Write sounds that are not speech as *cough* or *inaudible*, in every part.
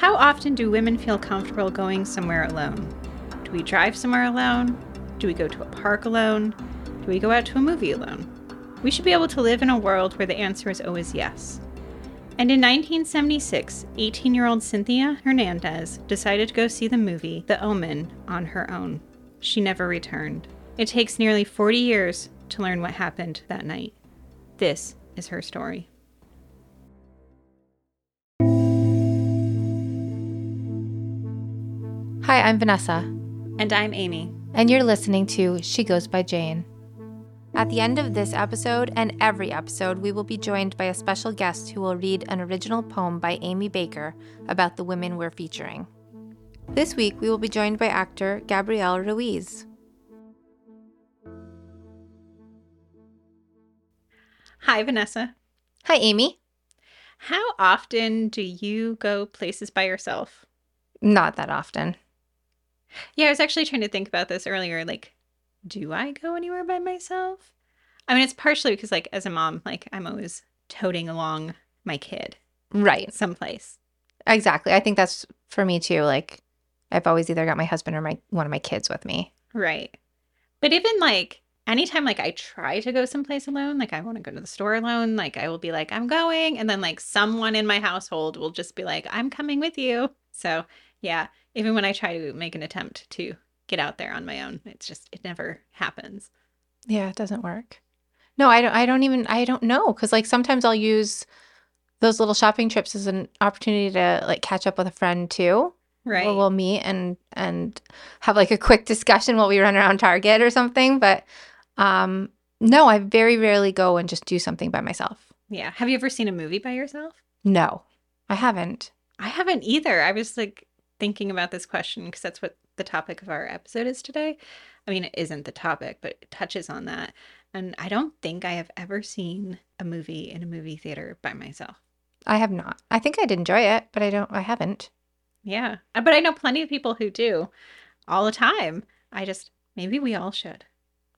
How often do women feel comfortable going somewhere alone? Do we drive somewhere alone? Do we go to a park alone? Do we go out to a movie alone? We should be able to live in a world where the answer is always yes. And in 1976, 18 year old Cynthia Hernandez decided to go see the movie The Omen on her own. She never returned. It takes nearly 40 years to learn what happened that night. This is her story. Hi, I'm Vanessa, And I'm Aimee. and you're listening to She Goes by Jane. At the end of this episode and every episode, we will be joined by a special guest who will read an original poem by Aimee Baker about the women we're featuring. This week, we will be joined by actor Gabrielle Ruiz. Hi, Vanessa. Hi, Aimee. How often do you go places by yourself? Not that often. Yeah, I was actually trying to think about this earlier. Like, do I go anywhere by myself? I mean, it's partially because, like, as a mom, like, I'm always toting along my kid Right. someplace. Exactly. I think that's for me too. Like, I've always either got my husband or my one of my kids with me. Right. But even like anytime like I try to go someplace alone, like I want to go to the store alone, like I will be like, I'm going. And then like someone in my household will just be like, I'm coming with you. So yeah, even when I try to make an attempt to get out there on my own, it's just, it never happens. Yeah, it doesn't work. No, I don't. I don't even. I don't know because like sometimes I'll use those little shopping trips as an opportunity to like catch up with a friend too. Right. Or we'll meet and and have like a quick discussion while we run around Target or something. But um, no, I very rarely go and just do something by myself. yeah. Have you ever seen a movie by yourself? No, I haven't. I haven't either. I was like thinking about this question because that's what the topic of our episode is today. I mean, it isn't the topic, but it touches on that. And I don't think I have ever seen a movie in a movie theater by myself. I have not. I think I'd enjoy it, but I don't. I haven't. Yeah. Uh, But I know plenty of people who do all the time. I just, maybe we all should.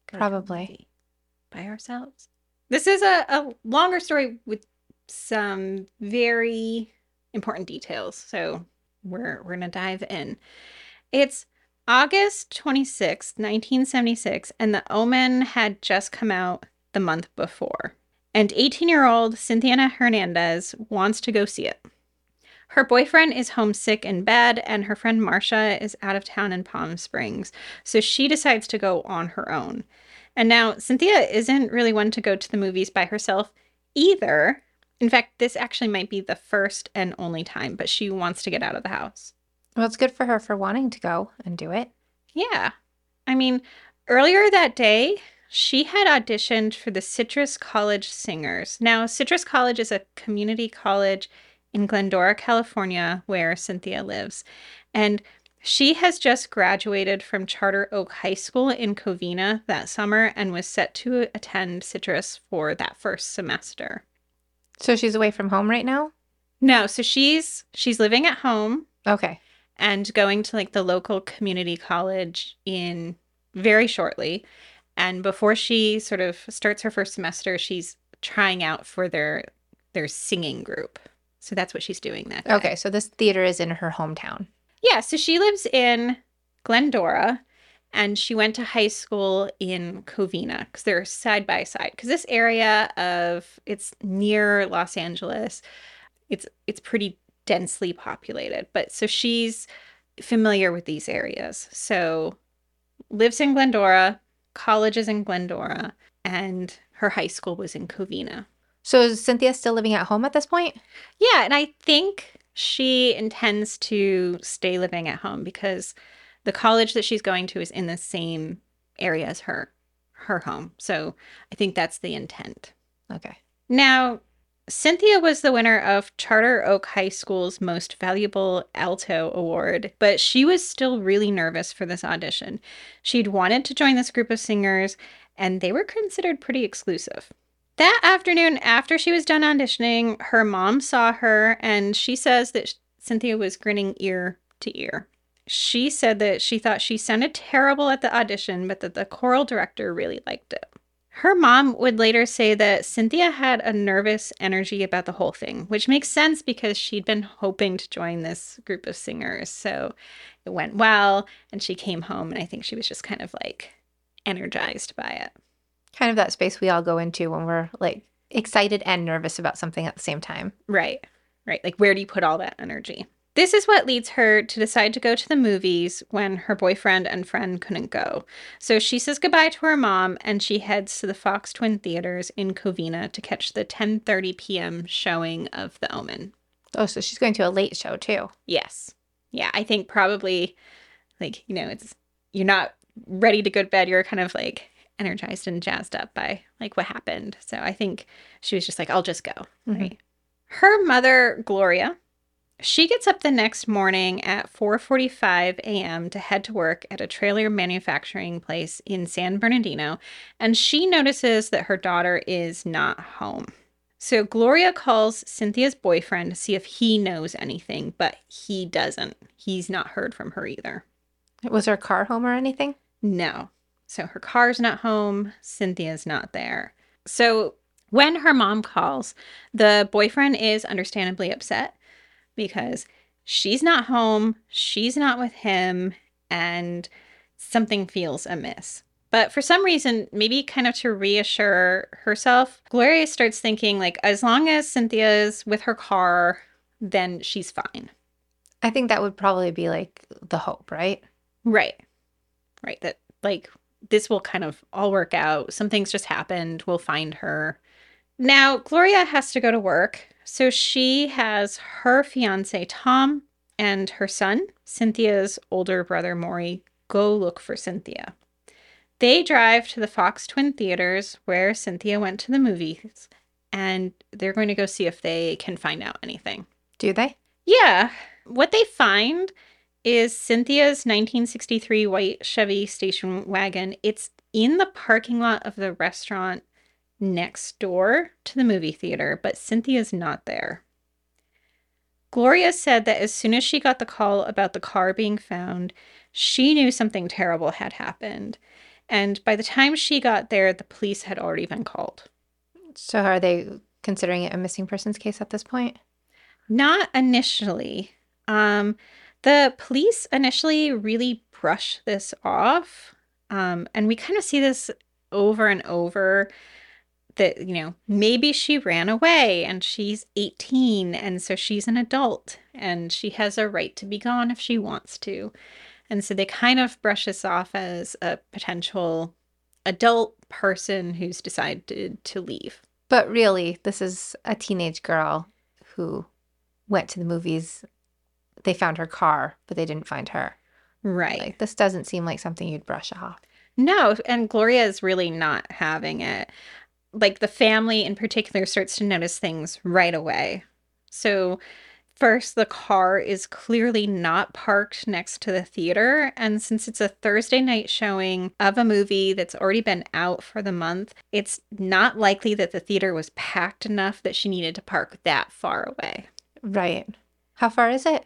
go to a Probably. By ourselves. This is a, a longer story with some very important details. So we're, we're to dive in. It's August 26th, 1976, and The Omen had just come out the month before. And 18 year old Cynthia Hernandez wants to go see it. Her boyfriend is homesick in bed, and her friend Marcia is out of town in Palm Springs, so she decides to go on her own. And now, Cynthia isn't really one to go to the movies by herself either. In fact, this actually might be the first and only time, but she wants to get out of the house. Well, it's good for her for wanting to go and do it. Yeah. I mean, earlier that day, she had auditioned for the Citrus College Singers. Now, Citrus College is a community college in Glendora, California, where Cynthia lives. And she has just graduated from Charter Oak High School in Covina that summer and was set to attend Citrus for that first semester. So she's away from home right now. No, so she's she's living at home Okay. and going to like the local community college in very shortly. And before she sort of starts her first semester, she's trying out for their their singing group. So that's what she's doing that. day. Okay. So this theater is in her hometown. Yeah, so she lives in Glendora and she went to high school in Covina because they're side by side. Because this area of it's near Los Angeles, it's it's pretty densely populated. But so she's familiar with these areas. So lives in Glendora, college is in Glendora, and her high school was in Covina. So is Cynthia still living at home at this point? Yeah, and I think she intends to stay living at home because the college that she's going to is in the same area as her her home. So I think that's the intent. Okay. Now, Cynthia was the winner of Charter Oak High School's Most Valuable Alto Award, but she was still really nervous for this audition. She'd wanted to join this group of singers, and they were considered pretty exclusive. That afternoon, after she was done auditioning, her mom saw her, and she says that Cynthia was grinning ear to ear. She said that she thought she sounded terrible at the audition, but that the choral director really liked it. Her mom would later say that Cynthia had a nervous energy about the whole thing, which makes sense because she'd been hoping to join this group of singers. So it went well, and she came home, and I think she was just kind of like energized by it. Kind of that space we all go into when we're like excited and nervous about something at the same time. Right, right. Like, where do you put all that energy? This is what leads her to decide to go to the movies when her boyfriend and friend couldn't go. So she says goodbye to her mom and she heads to the Fox Twin Theaters in Covina to catch the 10:30 p.m. showing of The Omen. Oh, so she's going to a late show too. Yes. Yeah, I think probably like, you know, it's you're not ready to go to bed, you're kind of like energized and jazzed up by like what happened. So I think she was just like, I'll just go. Mhm. Right. Her mother, Gloria, she gets up the next morning at 4:45 a.m. to head to work at a trailer manufacturing place in San Bernardino, and she notices that her daughter is not home. So Gloria calls Cynthia's boyfriend to see if he knows anything, but he doesn't. He's not heard from her either. Was her car home or anything? No. So her car's not home. Cynthia's not there. So when her mom calls, the boyfriend is understandably upset because she's not home, she's not with him, and something feels amiss. But for some reason, maybe kind of to reassure herself, Gloria starts thinking like, as long as Cynthia's with her car, then she's fine. I think that would probably be like the hope, right? Right. Right. That like this will kind of all work out. Something's just happened. We'll find her. Now, Gloria has to go to work. So she has her fiance, Tom, and her son, Cynthia's older brother, Maury, go look for Cynthia. They drive to the Fox Twin Theaters where Cynthia went to the movies, and they're going to go see if they can find out anything. Do they? Yeah. What they find is Cynthia's 1963 white Chevy station wagon. It's in the parking lot of the restaurant next door to the movie theater, but Cynthia's not there. Gloria said that as soon as she got the call about the car being found, she knew something terrible had happened. And by the time she got there, the police had already been called. So are they considering it a missing persons case at this point? Not initially. Um, the police initially really brush this off. Um, and we kind of see this over and over that, you know, maybe she ran away and she's 18 and so she's an adult and she has a right to be gone if she wants to. And so they kind of brush this off as a potential adult person who's decided to leave. But really, this is a teenage girl who went to the movies. They found her car, but they didn't find her. Right. Like this doesn't seem like something you'd brush off. No, and Gloria is really not having it. Like the family in particular starts to notice things right away. So, first, the car is clearly not parked next to the theater. And since it's a Thursday night showing of a movie that's already been out for the month, it's not likely that the theater was packed enough that she needed to park that far away. Right. How far is it?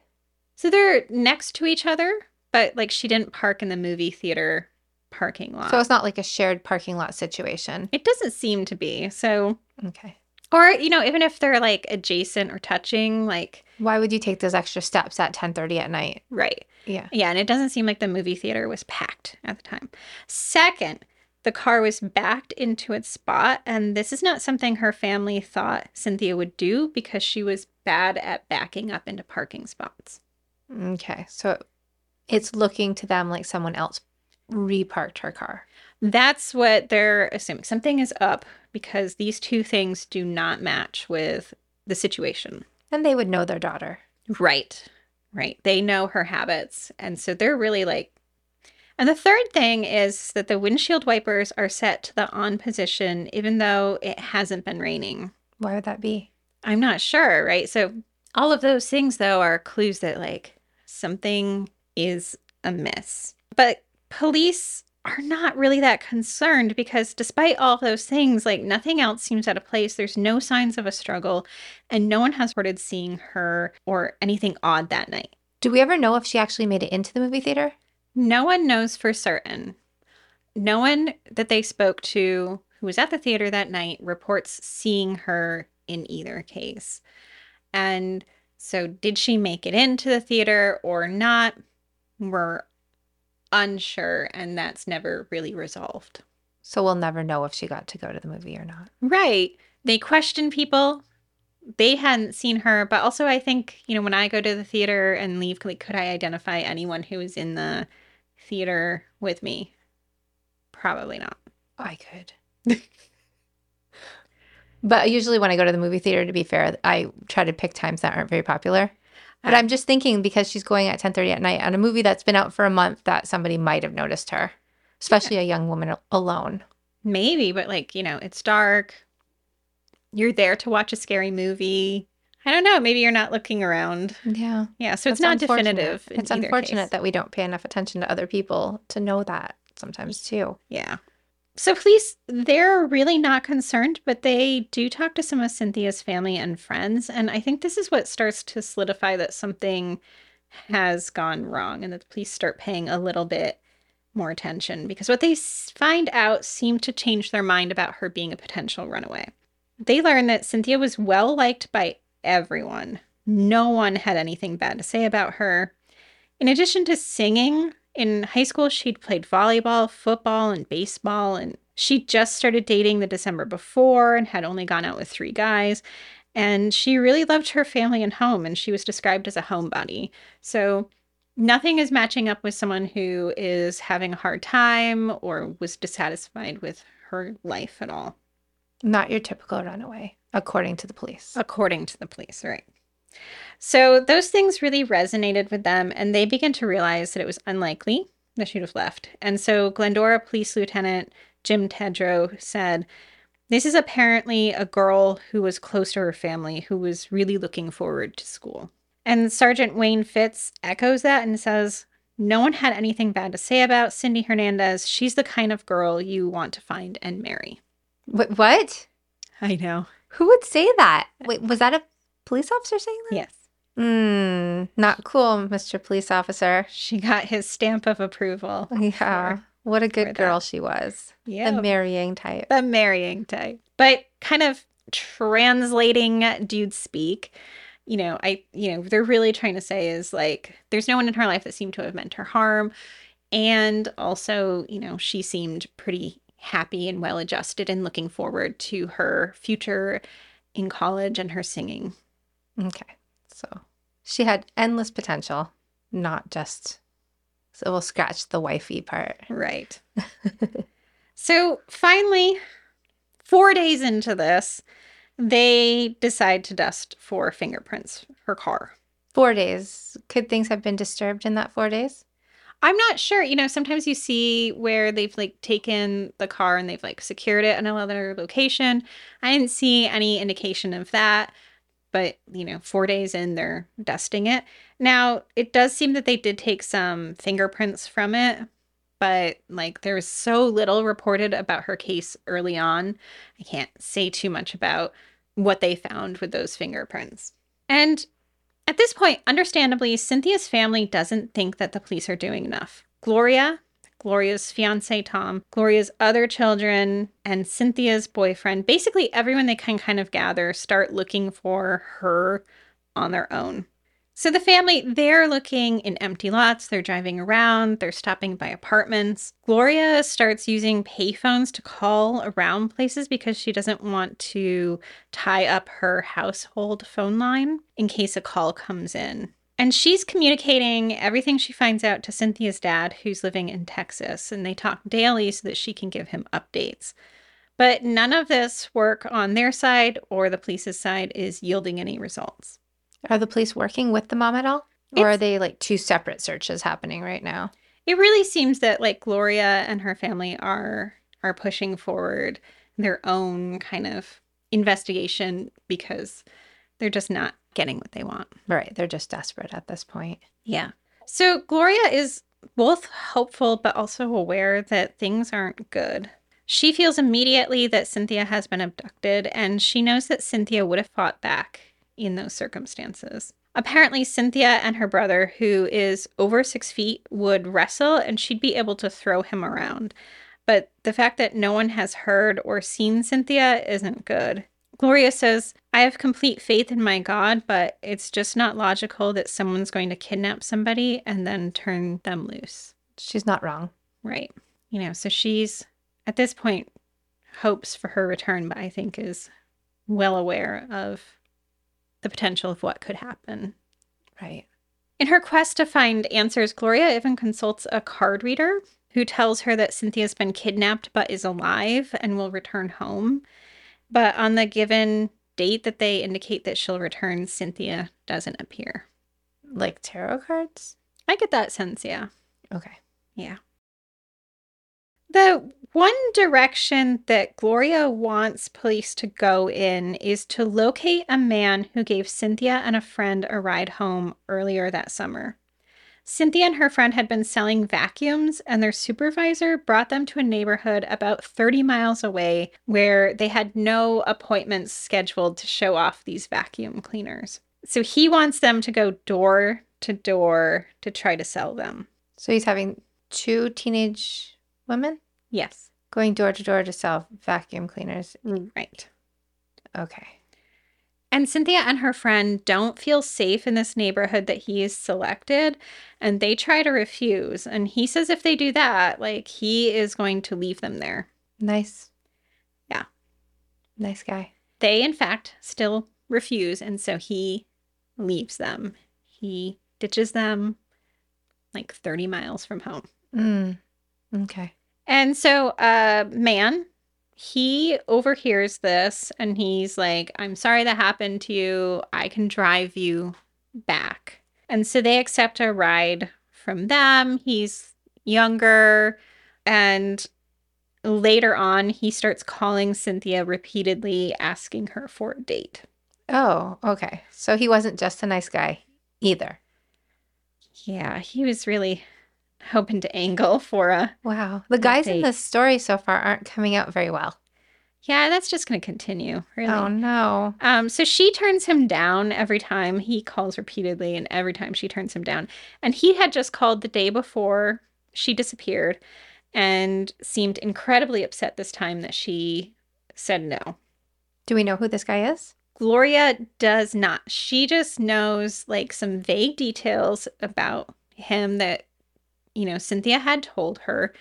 So they're next to each other, but like she didn't park in the movie theater parking lot. So it's not like a shared parking lot situation. It doesn't seem to be. So, Okay. or you know, even if they're like adjacent or touching, like Why would you take those extra steps at 10:30 at night? right. Yeah. Yeah, and it doesn't seem like the movie theater was packed at the time. Second, the car was backed into its spot, and this is not something her family thought Cynthia would do because she was bad at backing up into parking spots. Okay. So it's looking to them like someone else reparked her car. That's what they're assuming. Something is up because these two things do not match with the situation. And they would know their daughter. Right. Right. They know her habits. And so they're really like. And the third thing is that the windshield wipers are set to the on position, even though it hasn't been raining. Why would that be? I'm not sure. Right. So all of those things, though, are clues that like something is amiss. But police are not really that concerned because despite all those things, like nothing else seems out of place. There's no signs of a struggle, and no one has reported seeing her or anything odd that night. Do we ever know if she actually made it into the movie theater? No one knows for certain. No one that they spoke to who was at the theater that night, reports seeing her in either case. And so, did she make it into the theater or not? We're unsure, and that's never really resolved. So, we'll never know if she got to go to the movie or not. Right. They question people. They hadn't seen her, but also I think, you know, when I go to the theater and leave, like, could I identify anyone who was in the theater with me? Probably not. I could. *laughs* but usually when I go to the movie theater, to be fair, I try to pick times that aren't very popular. But I'm just thinking because she's going at 10:30 at night on a movie that's been out for a month that somebody might have noticed her, especially yeah. a young woman alone. Maybe, but like, you know, it's dark. You're there to watch a scary movie. I don't know. Maybe you're not looking around. Yeah. Yeah. So it's not definitive. It's unfortunate case. that we don't pay enough attention to other people to know that sometimes too. Yeah. So police, they're really not concerned, but they do talk to some of Cynthia's family and friends. And I think this is what starts to solidify that something has gone wrong and that the police start paying a little bit more attention because what they find out seemed to change their mind about her being a potential runaway. They learn that Cynthia was well liked by everyone. No one had anything bad to say about her. In addition to singing, in high school, she'd played volleyball, football, and baseball, and she just started dating the December before and had only gone out with three guys. And she really loved her family and home, and she was described as a homebody. So nothing is matching up with someone who is having a hard time or was dissatisfied with her life at all. Not your typical runaway, according to the police. According to the police, right. So those things really resonated with them, and they began to realize that it was unlikely that she'd have left. And so Glendora Police Lieutenant Jim Tedrow said, This is apparently a girl who was close to her family, who was really looking forward to school. And Sergeant Wayne Fitz echoes that and says, No one had anything bad to say about Cindy Hernandez. She's the kind of girl you want to find and marry. What what? I know. Who would say that? Wait, was that a police officer saying that? Yes. Hmm, not cool, Mr. Police Officer. She got his stamp of approval. Yeah. What a good girl that. she was. Yeah. The marrying type. The marrying type. But kind of translating dude speak, you know, I, you know, they're really trying to say is like, there's no one in her life that seemed to have meant her harm. And also, you know, she seemed pretty happy and well adjusted and looking forward to her future in college and her singing. Okay. So she had endless potential, not just. So we'll scratch the wifey part. Right. *laughs* so finally, four days into this, they decide to dust for fingerprints her car. Four days. Could things have been disturbed in that four days? I'm not sure. You know, sometimes you see where they've like taken the car and they've like secured it in another location. I didn't see any indication of that but you know, four days in, they're dusting it. Now, it does seem that they did take some fingerprints from it, but like there was so little reported about her case early on. I can't say too much about what they found with those fingerprints. And at this point, understandably, Cynthia's family doesn't think that the police are doing enough. Gloria, Gloria's fiance Tom, Gloria's other children, and Cynthia's boyfriend. Basically, everyone they can kind of gather start looking for her on their own. So the family, they're looking in empty lots, they're driving around, they're stopping by apartments. Gloria starts using payphones to call around places because she doesn't want to tie up her household phone line in case a call comes in. And she's communicating everything she finds out to Cynthia's dad, who's living in Texas, and they talk daily so that she can give him updates. But none of this work on their side or the police's side is yielding any results. Are the police working with the mom at all? Or it's, are they like two separate searches happening right now? It really seems that like Gloria and her family are are pushing forward their own kind of investigation because they're just not getting what they want. Right. They're just desperate at this point. Yeah. So Gloria is both hopeful but also aware that things aren't good. She feels immediately that Cynthia has been abducted, and she knows that Cynthia would have fought back in those circumstances. Apparently, Cynthia and her brother, who is over six feet, would wrestle and she'd be able to throw him around. but the fact that no one has heard or seen Cynthia isn't good. Gloria says, I have complete faith in my God, but it's just not logical that someone's going to kidnap somebody and then turn them loose. She's not wrong. Right. You know, so she's at this point hopes for her return, but I think is well aware of the potential of what could happen. Right. In her quest to find answers, Gloria even consults a card reader who tells her that Cynthia's been kidnapped but is alive and will return home. But on the given date that they indicate that she'll return, Cynthia doesn't appear. Like tarot cards? I get that sense, yeah. Okay. Yeah. The one direction that Gloria wants police to go in is to locate a man who gave Cynthia and a friend a ride home earlier that summer. Cynthia and her friend had been selling vacuums, and their supervisor brought them to a neighborhood about 30 miles away where they had no appointments scheduled to show off these vacuum cleaners. So he wants them to go door to door to try to sell them. So he's having two teenage women Yes. going door to door to sell vacuum cleaners. Right. Okay. And Cynthia and her friend don't feel safe in this neighborhood that he's selected, and they try to refuse. And he says if they do that, like he is going to leave them there. Nice. Yeah. Nice guy. They, in fact, still refuse, and so he leaves them. He ditches them like 30 miles from home. Mm. Okay. And so, uh, man, he overhears this and he's like, I'm sorry that happened to you. I can drive you back. And so they accept a ride from them. He's younger. And later on, he starts calling Cynthia repeatedly, asking her for a date. Oh, okay. So he wasn't just a nice guy either. Yeah, he was really hoping to angle for a Wow. The guys in this story so far aren't coming out very well. Yeah, that's just going to continue, really. Oh, no. Um, so she turns him down every time he calls repeatedly, and every time she turns him down. And he had just called the day before she disappeared and seemed incredibly upset this time that she said no. Do we know who this guy is? Gloria does not. She just knows like some vague details about him that, you know, Cynthia had told her.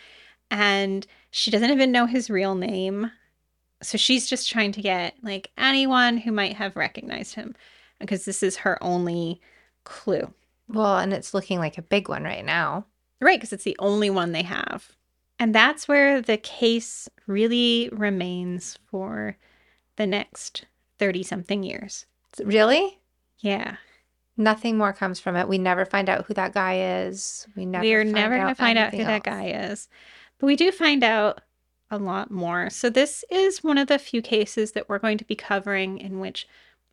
And she doesn't even know his real name. So she's just trying to get like anyone who might have recognized him because this is her only clue. Well, and it's looking like a big one right now. Right, because it's the only one they have. And that's where the case really remains for the next 30 something years. Really? Yeah. Nothing more comes from it. We never find out who that guy is. We never. We're find never going to find out who anything that guy is. But we do find out a lot more. So, this is one of the few cases that we're going to be covering in which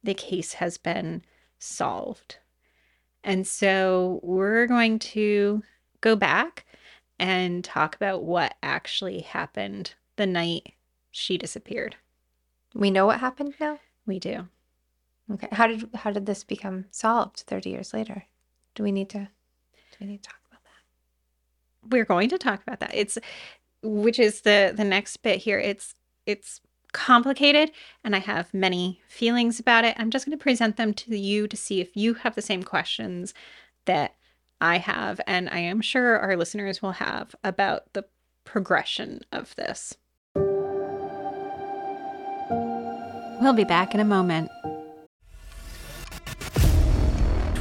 the case has been solved. And so, we're going to go back and talk about what actually happened the night she disappeared. We know what happened now. We do. Okay. How did how did this become solved 30 years later? Do we need to do we need to talk about that? we're going to talk about that it's which is the the next bit here it's it's complicated and i have many feelings about it i'm just going to present them to you to see if you have the same questions that i have and i am sure our listeners will have about the progression of this we'll be back in a moment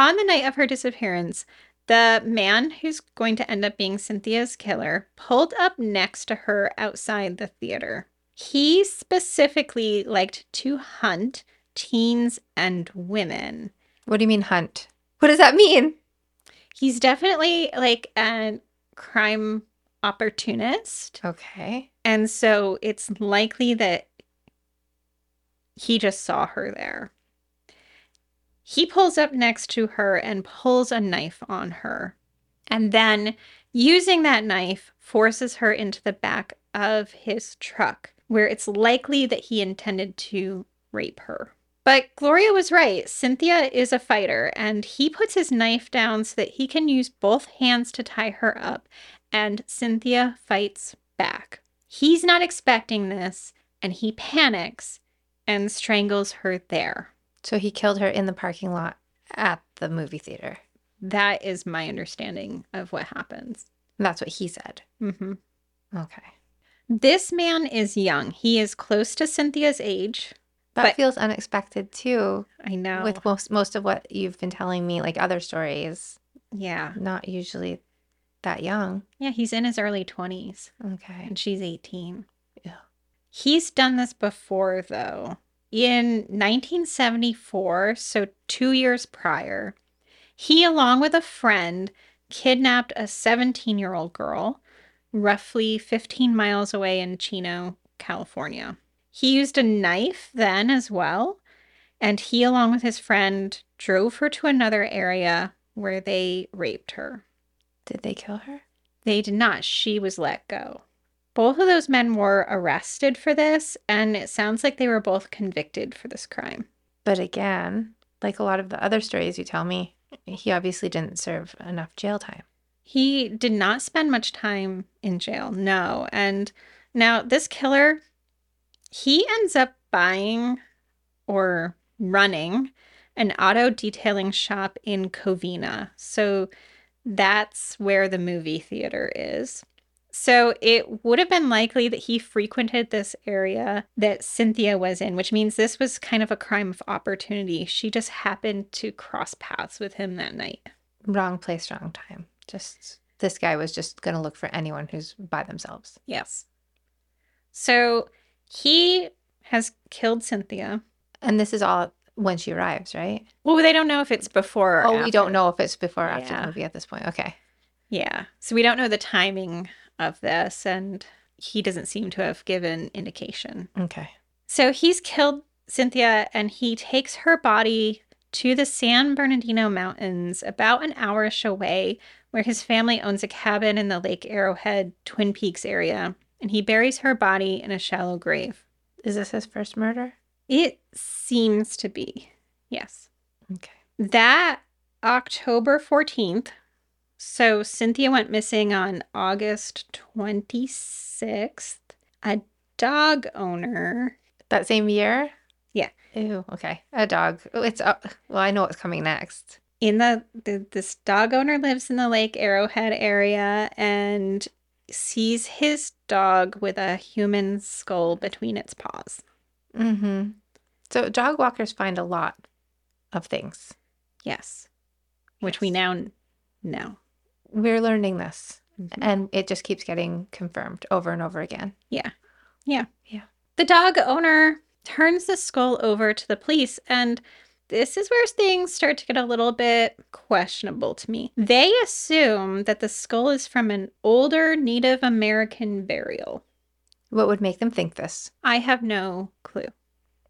On the night of her disappearance, the man who's going to end up being Cynthia's killer pulled up next to her outside the theater. He specifically liked to hunt teens and women. What do you mean hunt? What does that mean? He's definitely like a crime opportunist. Okay. And so it's likely that he just saw her there. He pulls up next to her and pulls a knife on her. And then, using that knife, forces her into the back of his truck, where it's likely that he intended to rape her. But Gloria was right. Cynthia is a fighter, and he puts his knife down so that he can use both hands to tie her up, and Cynthia fights back. He's not expecting this, and he panics and strangles her there. So he killed her in the parking lot at the movie theater. That is my understanding of what happens. That's what he said. Mm-hmm. Okay. This man is young. He is close to Cynthia's age. That but feels unexpected too. I know. With most most of what you've been telling me, like other stories, yeah, not usually that young. Yeah, he's in his early twenties. Okay. And she's eighteen. Yeah. He's done this before though. In 1974, so two years prior, he, along with a friend, kidnapped a 17 year old girl, roughly 15 miles away in Chino, California. He used a knife then as well, and he, along with his friend, drove her to another area where they raped her. Did they kill her? They did not. She was let go. Both of those men were arrested for this, and it sounds like they were both convicted for this crime. But again, like a lot of the other stories you tell me, he obviously didn't serve enough jail time. He did not spend much time in jail, no. And now, this killer, he ends up buying or running an auto detailing shop in Covina. So that's where the movie theater is. So it would have been likely that he frequented this area that Cynthia was in, which means this was kind of a crime of opportunity. She just happened to cross paths with him that night. Wrong place, wrong time. Just this guy was just going to look for anyone who's by themselves. Yes. So he has killed Cynthia. And this is all when she arrives, right? Well, they don't know if it's before Oh, after. we don't know if it's before or after Yeah. the movie at this point. Okay. Yeah. So we don't know the timing of this, and he doesn't seem to have given indication. Okay. So he's killed Cynthia and he takes her body to the San Bernardino Mountains, about an hourish away, where his family owns a cabin in the Lake Arrowhead, Twin Peaks area, and he buries her body in a shallow grave. Is this his first murder? It seems to be, yes. Okay. That October 14th, so Cynthia went missing on August 26th. A dog owner. That same year? Yeah. Ew. Okay. A dog. Oh, It's uh, well, I know what's coming next. In the, the this dog owner lives in the Lake Arrowhead area and sees his dog with a human skull between its paws. Mm-hmm. So dog walkers find a lot of things. Yes. Which we now know. We're learning this, Mm-hmm. and it just keeps getting confirmed over and over again. Yeah. Yeah. Yeah. The dog owner turns the skull over to the police, and this is where things start to get a little bit questionable to me. They assume that the skull is from an older Native American burial. What would make them think this? I have no clue.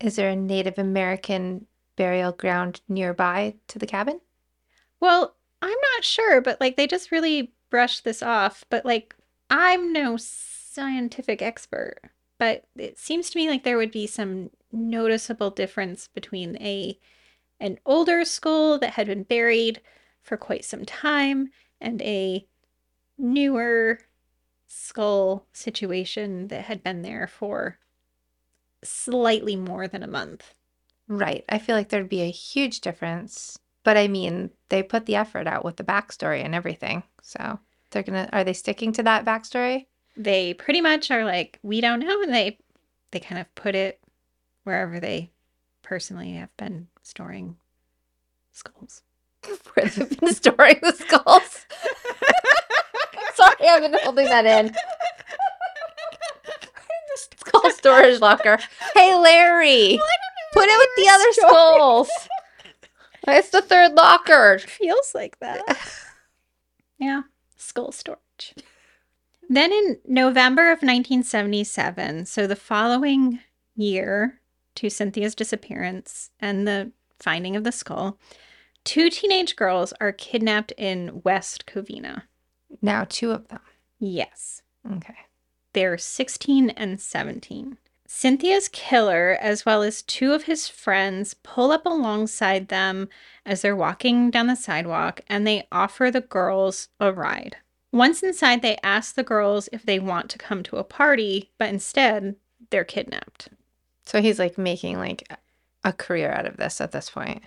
Is there a Native American burial ground nearby to the cabin? Well, I'm not sure, but like they just really brushed this off. But like, I'm no scientific expert, but it seems to me like there would be some noticeable difference between a an older skull that had been buried for quite some time and a newer skull situation that had been there for slightly more than a month. Right. I feel like there'd be a huge difference. But I mean, they put the effort out with the backstory and everything. So they're gonna are they sticking to that backstory? They pretty much are like, we don't know, and they they kind of put it wherever they personally have been storing skulls. *laughs* Where they've been storing the skulls. *laughs* Sorry, I've been holding that in. *laughs* Skull storage locker. Hey Larry. Put it with the other skulls. It's the third locker. Feels like that. yeah, *laughs* skull storage. Then in November of 1977, so the following year to Cynthia's disappearance and the finding of the skull, two teenage girls are kidnapped in West Covina. Now two of them. Yes. Okay. They're 16 and 17. Cynthia's killer, as well as two of his friends, pull up alongside them as they're walking down the sidewalk and they offer the girls a ride. Once inside, they ask the girls if they want to come to a party, but instead, they're kidnapped. So he's like making like a career out of this at this point.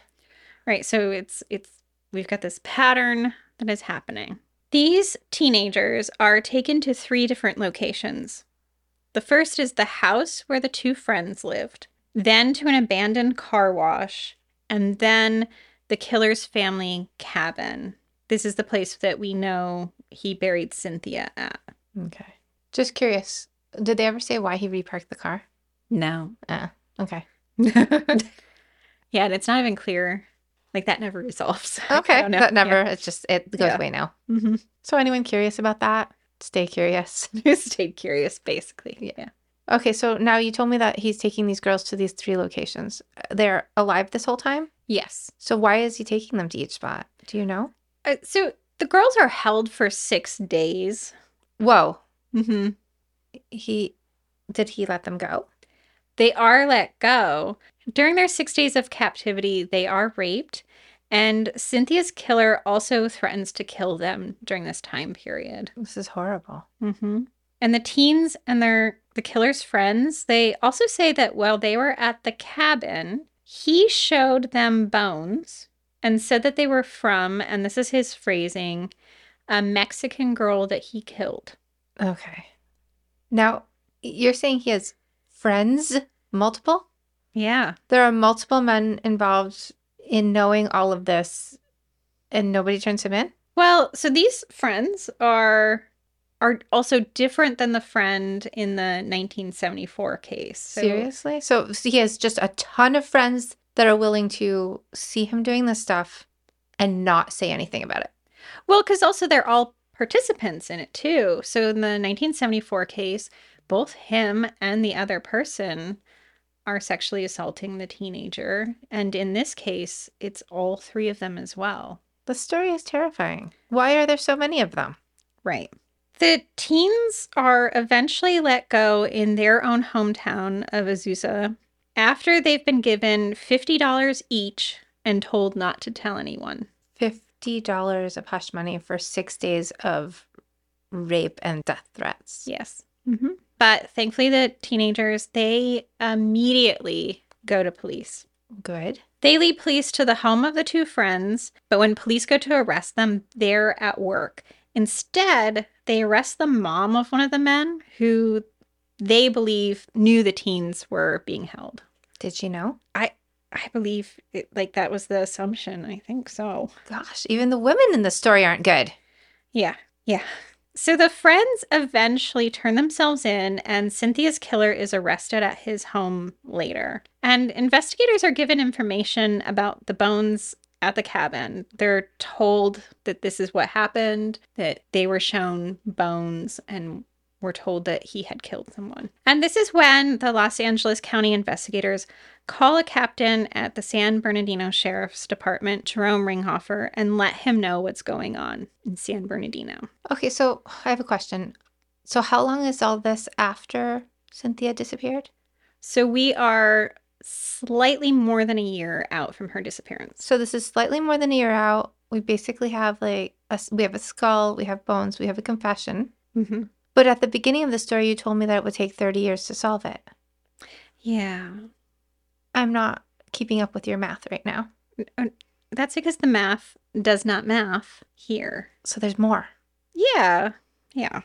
Right. So it's it's we've got this pattern that is happening. These teenagers are taken to three different locations. The first is the house where the two friends lived, then to an abandoned car wash, and then the killer's family cabin. This is the place that we know he buried Cynthia at. Okay. Just curious. Did they ever say why he reparked the car? No. Uh, okay. *laughs* Yeah, and it's not even clear. Like that never resolves. *laughs* Okay. That never, Yeah. it's just, it goes Yeah. away now. Mhm. So anyone curious about that? Stay curious. *laughs* Stayed curious, basically. Yeah. Okay, so now you told me that he's taking these girls to these three locations. They're alive this whole time? Yes. So why is he taking them to each spot? Do you know? Uh, so the girls are held for six days. Whoa. Mm-hmm. He did he let them go? They are let go. During their six days of captivity, they are raped, and Cynthia's killer also threatens to kill them during this time period. This is horrible. Mm-hmm. And the teens and their the killer's friends, they also say that while they were at the cabin, he showed them bones and said that they were from, and this is his phrasing, a Mexican girl that he killed. Okay. Now, you're saying he has friends, multiple? Yeah. There are multiple men involved in knowing all of this and nobody turns him in? Well, so these friends are are also different than the friend in the 1974 case. So, Seriously? So, so he has just a ton of friends that are willing to see him doing this stuff and not say anything about it. Well, because also they're all participants in it too. So in the 1974 case, both him and the other person are sexually assaulting the teenager. And in this case, it's all three of them as well. The story is terrifying. Why are there so many of them? Right. The teens are eventually let go in their own hometown of Azusa after they've been given $50 each and told not to tell anyone. $50 of hush money for six days of rape and death threats. Yes. hmm But thankfully, the teenagers, they immediately go to police. Good. They lead police to the home of the two friends, but when police go to arrest them, they're at work Instead, they arrest the mom of one of the men who they believe knew the teens were being held. Did she know? I I believe it, like that was the assumption. I think so. Gosh, even the women in the story aren't good. Yeah. Yeah. So the friends eventually turn themselves in, and Cynthia's killer is arrested at his home later. And investigators are given information about the bones at the cabin. They're told that this is what happened, that they were shown bones, and were told that he had killed someone. And this is when the Los Angeles County investigators call a captain at the San Bernardino Sheriff's Department, Jerome Ringhofer, and let him know what's going on in San Bernardino. Okay, so I have a question. So, how long is all this after Cynthia disappeared? So, we are slightly more than a year out from her disappearance. So, this is slightly more than a year out. We basically have like a, we have a skull, we have bones, we have a confession. Mm-hmm. But at the beginning of the story, you told me that it would take 30 years to solve it. Yeah. I'm not keeping up with your math right now. Uh, That's because the math does not math here. So there's more. Yeah. Yeah.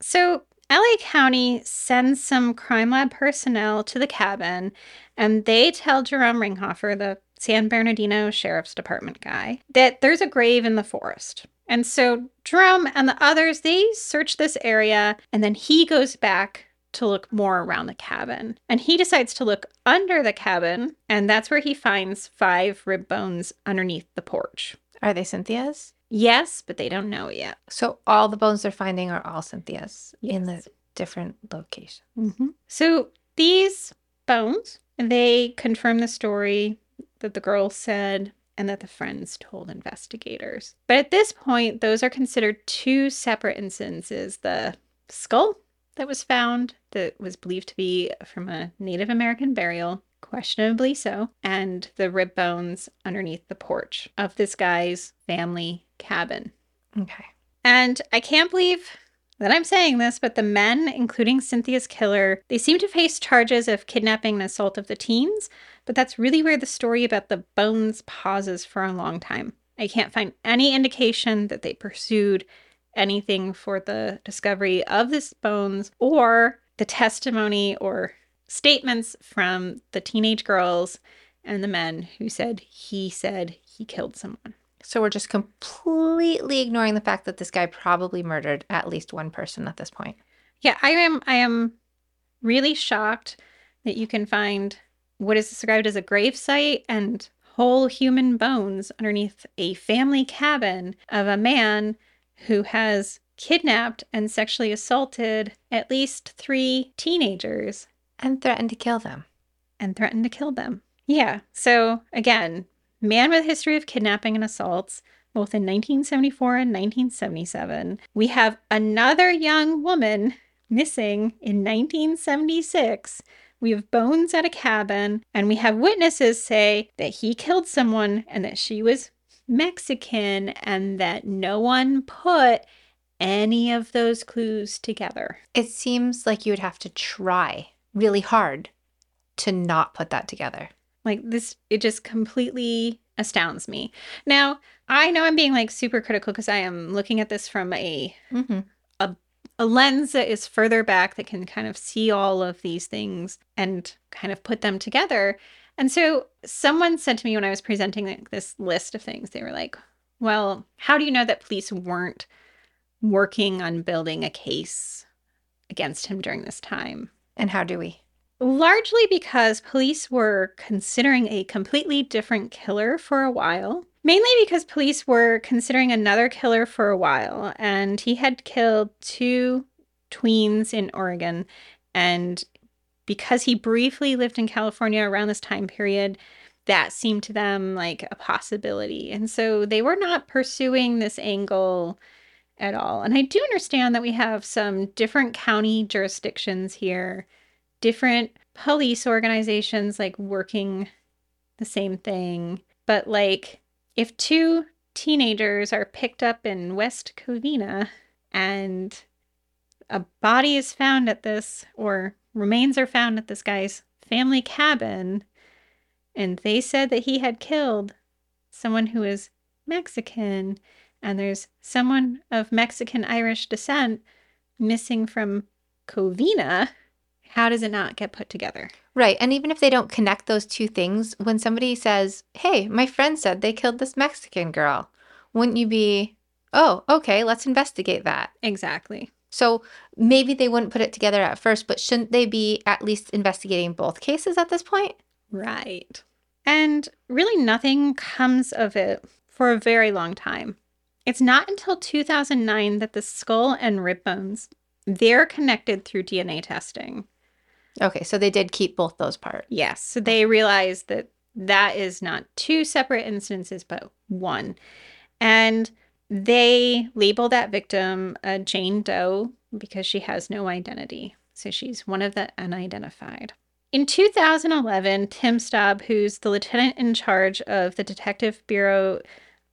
So LA County sends some crime lab personnel to the cabin and they tell Jerome Ringhofer, the San Bernardino Sheriff's Department guy, that there's a grave in the forest. And so Jerome and the others, they search this area and then he goes back to look more around the cabin. And he decides to look under the cabin, and that's where he finds five rib bones underneath the porch. Are they Cynthia's? Yes, but they don't know yet. So all the bones they're finding are all Cynthia's in the different locations. Mm-hmm. So these bones, they confirm the story that the girl said and that the friends told investigators. But at this point, those are considered two separate instances the skull that was found, that was believed to be from a Native American burial, questionably so, and the rib bones underneath the porch of this guy's family cabin. Okay. And I can't believe that I'm saying this, but the men, including Cynthia's killer, they seem to face charges of kidnapping and assault of the teens, but that's really where the story about the bones pauses for a long time. I can't find any indication that they pursued anything for the discovery of this bones or the testimony or statements from the teenage girls and the men who said he said he killed someone. So we're just completely ignoring the fact that this guy probably murdered at least one person at this point. Yeah, I am I am really shocked that you can find what is described as a grave site and whole human bones underneath a family cabin of a man who has kidnapped and sexually assaulted at least three teenagers and threatened to kill them. And threatened to kill them. Yeah. So again, man with a history of kidnapping and assaults, both in 1974 and 1977. We have another young woman missing in 1976. We have bones at a cabin, and we have witnesses say that he killed someone and that she was Mexican and that no one put any of those clues together. It seems like you would have to try really hard to not put that together. Like this, it just completely astounds me. Now, I know I'm being like super critical because I am looking at this from a, mm-hmm. a a lens that is further back that can kind of see all of these things and kind of put them together. And so someone said to me when I was presenting like, this list of things, they were like, "Well, how do you know that police weren't working on building a case against him during this time?" And how do we? Largely because police were considering a completely different killer for a while. Mainly because police were considering another killer for a while, and he had killed two tweens in Oregon. And because he briefly lived in California around this time period, that seemed to them like a possibility. And so they were not pursuing this angle at all. And I do understand that we have some different county jurisdictions here different police organizations like working the same thing. But like if two teenagers are picked up in West Covina and a body is found at this or remains are found at this guy's family cabin and they said that he had killed someone who is Mexican and there's someone of Mexican Irish descent missing from Covina, how does it not get put together? Right. And even if they don't connect those two things, when somebody says, Hey, my friend said they killed this Mexican girl, wouldn't you be, Oh, okay, let's investigate that? Exactly. So maybe they wouldn't put it together at first, but shouldn't they be at least investigating both cases at this point? Right. And really, nothing comes of it for a very long time. It's not until 2009 that the skull and rib bones they're connected through DNA testing. Okay, so they did keep both those parts. Yes, so they realized that that is not two separate instances, but one. And they label that victim a Jane Doe because she has no identity. So she's one of the unidentified. In 2011, Tim Staub, who's the lieutenant in charge of the Detective Bureau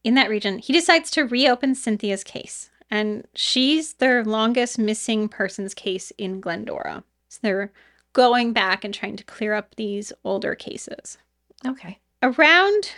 in that region, he decides to reopen Cynthia's case. And she's their longest missing persons case in Glendora. So they're going back and trying to clear up these older cases. Okay. Around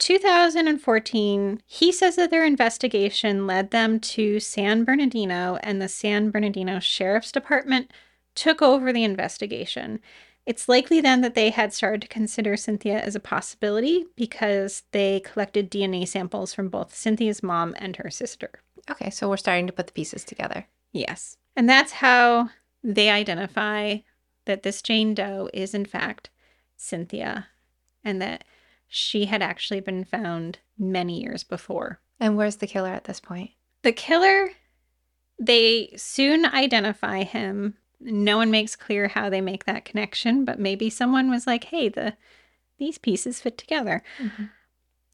2014, he says that their investigation led them to San Bernardino, and the San Bernardino Sheriff's Department took over the investigation. It's likely then that they had started to consider Cynthia as a possibility because they collected DNA samples from both Cynthia's mom and her sister. Okay, so we're starting to put the pieces together. Yes. And that's how they identify that this Jane Doe is, in fact, Cynthia and that she had actually been found many years before. And where's the killer at this point? The killer, they soon identify him. No one makes clear how they make that connection, but maybe someone was like, hey, the these pieces fit together. Mm-hmm.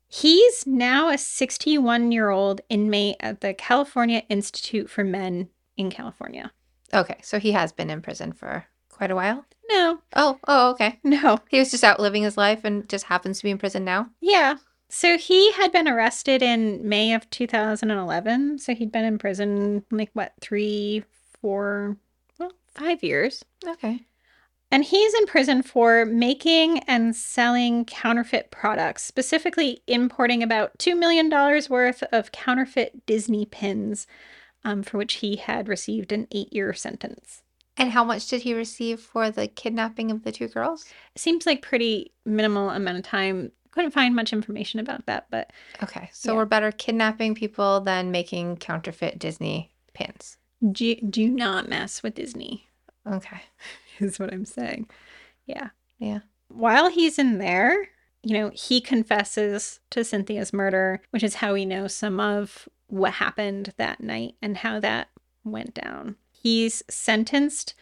He's now a 61 year old inmate at the California Institute for Men in California. Okay, so he has been in prison for quite a while? No. Oh, oh, okay. *laughs* No. He was just out living his life and just happens to be in prison now? Yeah. So he had been arrested in May of 2011. So he'd been in prison like what, three, four, well, five years. Okay. And he's in prison for making and selling counterfeit products, specifically importing about $2 million worth of counterfeit Disney pins, um, for which he had received an eight year sentence. And how much did he receive for the kidnapping of the two girls? Seems like pretty minimal amount of time. Couldn't find much information about that, but okay. So Yeah. we're better kidnapping people than making counterfeit Disney pins. do, do not mess with Disney, Okay. *laughs* is what I'm saying. Yeah. Yeah. While he's in there, you know, he confesses to Cynthia's murder, which is how we know some of what happened that night and how that went down. He's sentenced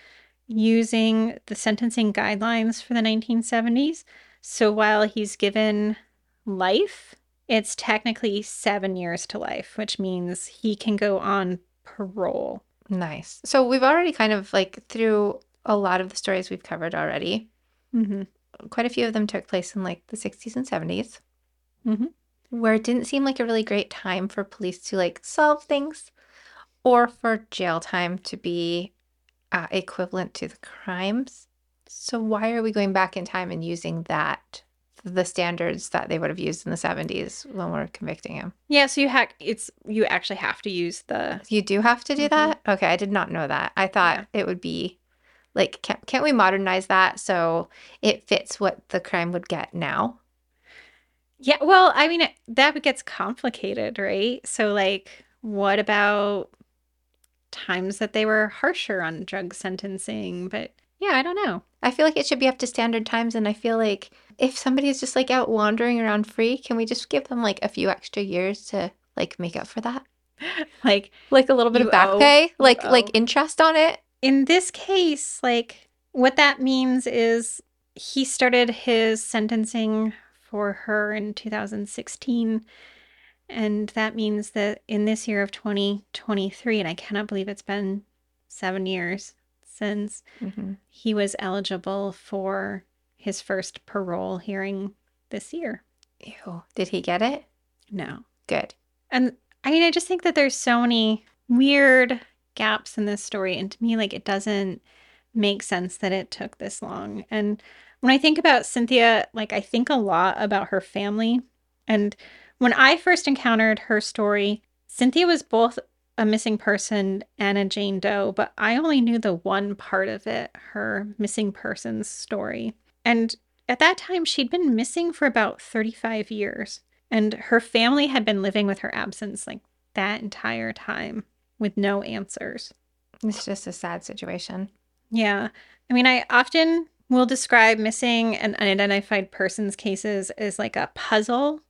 using the sentencing guidelines for the 1970s. So while he's given life, it's technically seven years to life, which means he can go on parole. Nice. So we've already kind of like through a lot of the stories we've covered already. Mm-hmm. Quite a few of them took place in like the 60s and 70s, Mhm. where it didn't seem like a really great time for police to like solve things or for jail time to be uh, equivalent to the crimes. So why are we going back in time and using that, the standards that they would have used in the 70s when we're convicting him? Yeah, so you hack it's you actually have to use the You do have to do Mhm. that? Okay, I did not know that. I thought it would be like, can't, can't we modernize that so it fits what the crime would get now? Yeah, well, I mean, it, that gets complicated, right? So, like, what about times that they were harsher on drug sentencing? But yeah, I don't know. I feel like it should be up to standard times. And I feel like if somebody is just like out wandering around free, can we just give them like a few extra years to like make up for that? *laughs* Like, Like a little bit of back owe- pay, like like interest on it. in this case, like, what that means is he started his sentencing for her in 2016. And that means that in this year of 2023, and I cannot believe it's been seven years since Mm-hmm. he was eligible for his first parole hearing this year. Ew. Did he get it? No. Good. And I mean, I just think that there's so many weird gaps in this story. And to me, like, it doesn't make sense that it took this long. And when I think about Cynthia, like, I think a lot about her family. And when I first encountered her story, Cynthia was both a missing person and a Jane Doe, but I only knew the one part of it, her missing persons story. And at that time, she'd been missing for about 35 years, and her family had been living with her absence like that entire time with no answers. It's just a sad situation. Yeah. I mean, I often will describe missing and unidentified persons cases as like a puzzle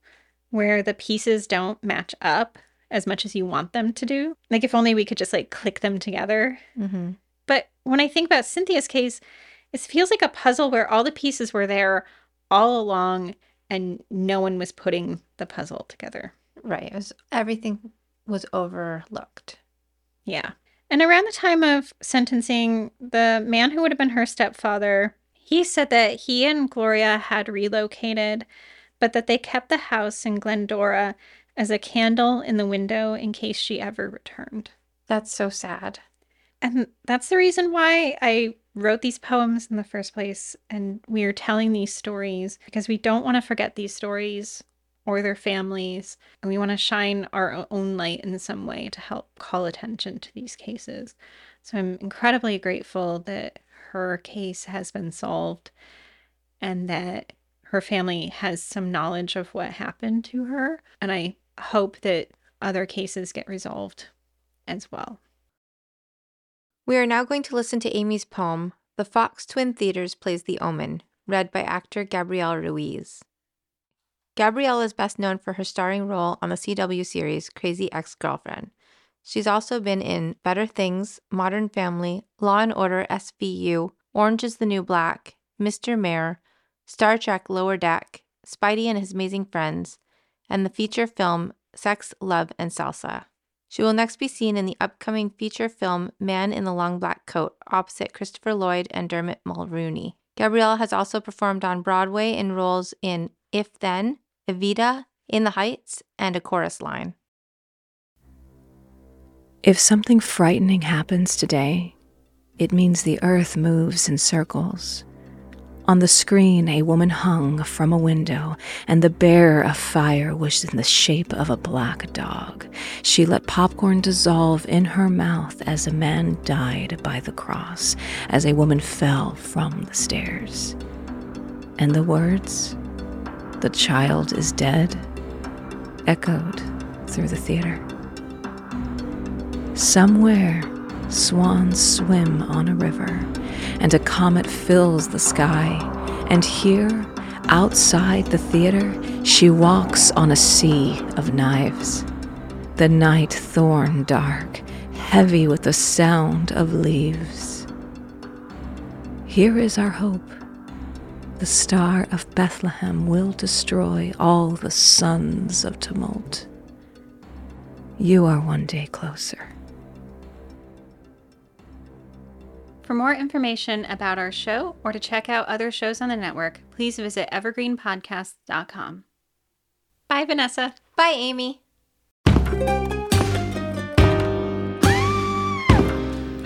where the pieces don't match up as much as you want them to do. Like, if only we could just like click them together. Mm-hmm. But when I think about Cynthia's case, it feels like a puzzle where all the pieces were there all along and no one was putting the puzzle together. Right. It was everything was overlooked. Yeah. And around the time of sentencing, the man who would have been her stepfather, he said that he and Gloria had relocated, but that they kept the house in Glendora as a candle in the window in case she ever returned. That's so sad. And that's the reason why I wrote these poems in the first place. And we are telling these stories because we don't want to forget these stories or their families. And we want to shine our own light in some way to help call attention to these cases. So I'm incredibly grateful that her case has been solved and that her family has some knowledge of what happened to her. And I hope that other cases get resolved as well. We are now going to listen to Aimee's poem, The Fox Twin Theaters Plays the Omen, read by actor Gabrielle Ruiz. Gabrielle is best known for her starring role on the CW series Crazy Ex Girlfriend. She's also been in Better Things, Modern Family, Law and Order SVU, Orange is the New Black, Mr. Mayor, Star Trek Lower Deck, Spidey and His Amazing Friends, and the feature film Sex, Love, and Salsa. She will next be seen in the upcoming feature film Man in the Long Black Coat opposite Christopher Lloyd and Dermot Mulroney. Gabrielle has also performed on Broadway in roles in If Then, Evita, In the Heights, and A Chorus Line. If something frightening happens today, it means the earth moves in circles. On the screen, a woman hung from a window, and the bearer of fire was in the shape of a black dog. She let popcorn dissolve in her mouth as a man died by the cross, as a woman fell from the stairs. And the words, The child is dead, echoed through the theater. Somewhere, swans swim on a river and a comet fills the sky. And here, outside the theater, she walks on a sea of knives. The night thorn dark, heavy with the sound of leaves. Here is our hope. The star of Bethlehem will destroy all the sons of tumult. You are one day closer. More information about our show or to check out other shows on the network, please visit evergreenpodcast.com. Bye, Vanessa. Bye, Aimee.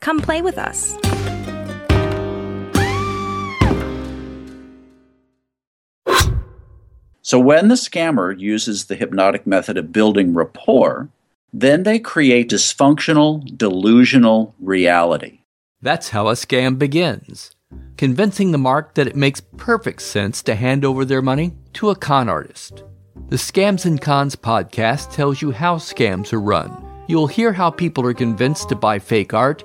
Come play with us. So, when the scammer uses the hypnotic method of building rapport, then they create dysfunctional, delusional reality. That's how a scam begins convincing the mark that it makes perfect sense to hand over their money to a con artist. The Scams and Cons podcast tells you how scams are run. You'll hear how people are convinced to buy fake art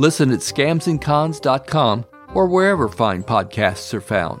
Listen at scamsandcons.com or wherever fine podcasts are found.